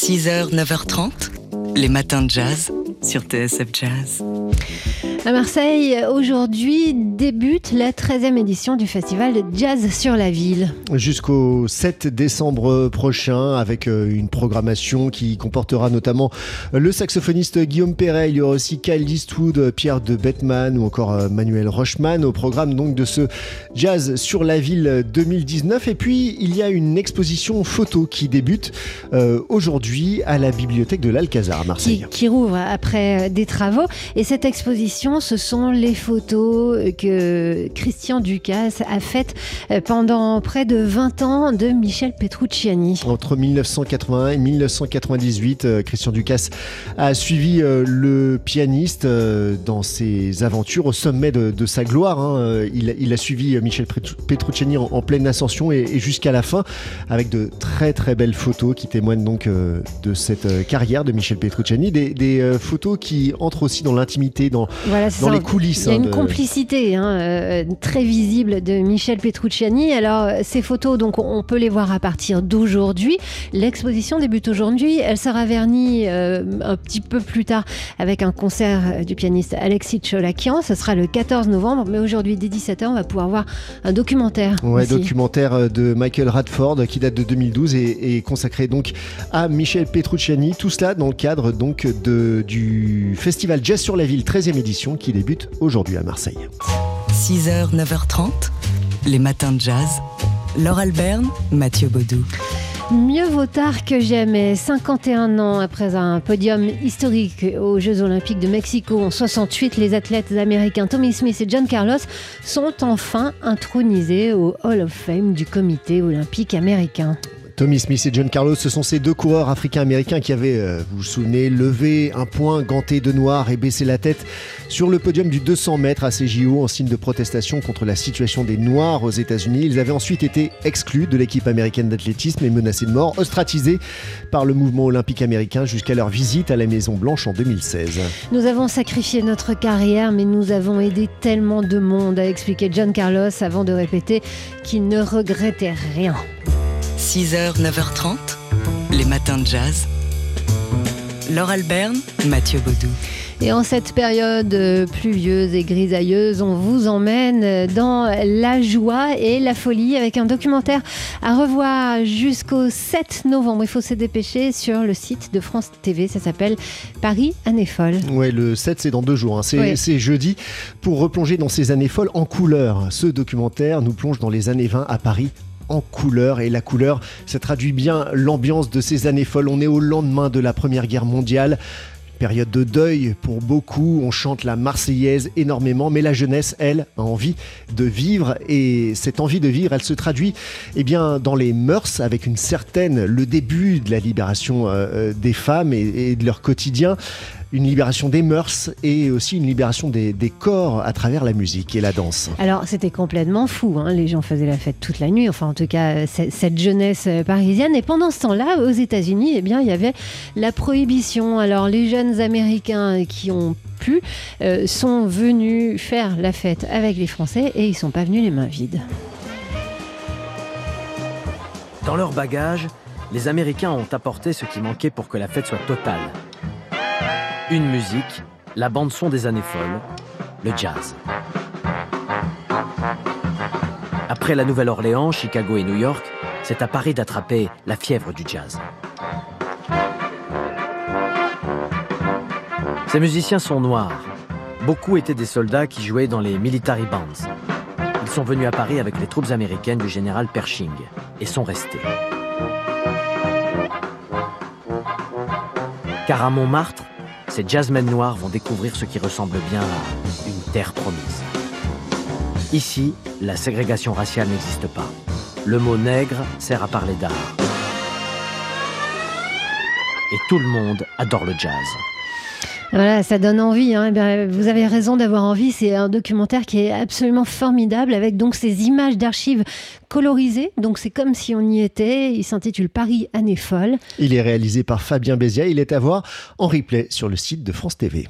6h, 9h30, les matins de jazz sur TSF Jazz. À Marseille, aujourd'hui débute la 13e édition du festival de jazz sur la ville. Jusqu'au 7 décembre prochain, avec euh, une programmation qui comportera notamment le saxophoniste Guillaume Perret, il y aura aussi Kyle Eastwood, Pierre de Bettman ou encore euh, Manuel Rochman au programme donc de ce jazz sur la ville 2019. Et puis il y a une exposition photo qui débute euh, aujourd'hui à la bibliothèque de l'Alcazar à Marseille. Qui, qui rouvre après des travaux. Et cette exposition ce sont les photos que Christian Ducasse a faites euh, pendant près de 20 ans de Michel Petrucciani. Entre 1981 et 1998, euh, Christian Ducasse a suivi euh, le pianiste dans ses aventures au sommet de, sa gloire. Hein. Il, a suivi Michel Petrucciani en, pleine ascension et, jusqu'à la fin avec de très très belles photos qui témoignent donc de cette carrière de Michel Petrucciani. Des, photos qui entrent aussi dans l'intimité, dans, dans les coulisses. Il y a hein, une complicité hein, euh, très visible de Michel Petrucciani. Alors, ces photos, donc, on peut les voir à partir d'aujourd'hui. L'exposition débute aujourd'hui. Elle sera vernie euh, un petit peu plus tard avec un concert du pianiste Alexis Cholakian. Ce sera le 14 novembre. Mais aujourd'hui, dès 17h, on va pouvoir voir un documentaire. Ouais, documentaire euh, de Michael Radford qui date de 2012 et, et consacré donc à Michel Petrucciani. Tout cela dans le cadre donc de, du festival Jazz sur la ville 13e édition qui débute aujourd'hui à Marseille. 6h, 9h30, les matins de jazz. Laure Alberne, Mathieu Baudou. Mieux vaut tard que jamais. 51 ans après un podium historique aux Jeux Olympiques de Mexico en 68, les athlètes américains Tommy Smith et John Carlos sont enfin intronisés au Hall of Fame du Comité olympique américain. Tommy Smith et John Carlos, ce sont ces deux coureurs africains-américains qui avaient, euh, vous vous souvenez, levé un point ganté de noir et baissé la tête sur le podium du 200 mètres à CJO en signe de protestation contre la situation des Noirs aux États-Unis. Ils avaient ensuite été exclus de l'équipe américaine d'athlétisme et menacés de mort, ostracisés par le mouvement olympique américain jusqu'à leur visite à la Maison Blanche en 2016. Nous avons sacrifié notre carrière, mais nous avons aidé tellement de monde, a expliqué John Carlos avant de répéter qu'il ne regrettait rien. 6h, 9h30, les matins de jazz. Laure Alberne, Mathieu Baudou. Et en cette période pluvieuse et grisailleuse, on vous emmène dans la joie et la folie avec un documentaire à revoir jusqu'au 7 novembre. Il faut se dépêcher sur le site de France TV. Ça s'appelle Paris Année Folle. Ouais, le 7, c'est dans deux jours. Hein. C'est jeudi pour replonger dans ces années folles en couleur. Ce documentaire nous plonge dans les années 20 à Paris en couleur. Et la couleur, ça traduit bien l'ambiance de ces années folles. On est au lendemain de la Première Guerre mondiale. Période de deuil pour beaucoup, on chante la Marseillaise énormément, mais la jeunesse, elle, a envie de vivre et cette envie de vivre, elle se traduit eh bien, dans les mœurs avec une certaine, le début de la libération euh, euh, des femmes et de leur quotidien, une libération des mœurs et aussi une libération des, corps à travers la musique et la danse. Alors c'était complètement fou, hein. les gens faisaient la fête toute la nuit, enfin en tout cas cette jeunesse euh, parisienne. Et pendant ce temps-là, aux États-Unis, eh bien il y avait la prohibition. Alors les jeunes Américains qui ont pu euh, sont venus faire la fête avec les Français et ils sont pas venus les mains vides. Dans leur bagage, les Américains ont apporté ce qui manquait pour que la fête soit totale une musique, la bande-son des années folles, le jazz. Après la Nouvelle-Orléans, Chicago et New York, c'est à Paris d'attraper la fièvre du jazz. Ces musiciens sont noirs. Beaucoup étaient des soldats qui jouaient dans les military bands. Ils sont venus à Paris avec les troupes américaines du général Pershing et sont restés. Car à Montmartre, ces jazzmen noirs vont découvrir ce qui ressemble bien à une terre promise. Ici, la ségrégation raciale n'existe pas. Le mot nègre sert à parler d'art. Et tout le monde adore le jazz. Voilà, ça donne envie. Hein. Eh vous avez raison d'avoir envie. C'est un documentaire qui est absolument formidable avec donc ces images d'archives colorisées. Donc c'est comme si on y était. Il s'intitule Paris année folle. Il est réalisé par Fabien Bézia. Il est à voir en replay sur le site de France TV.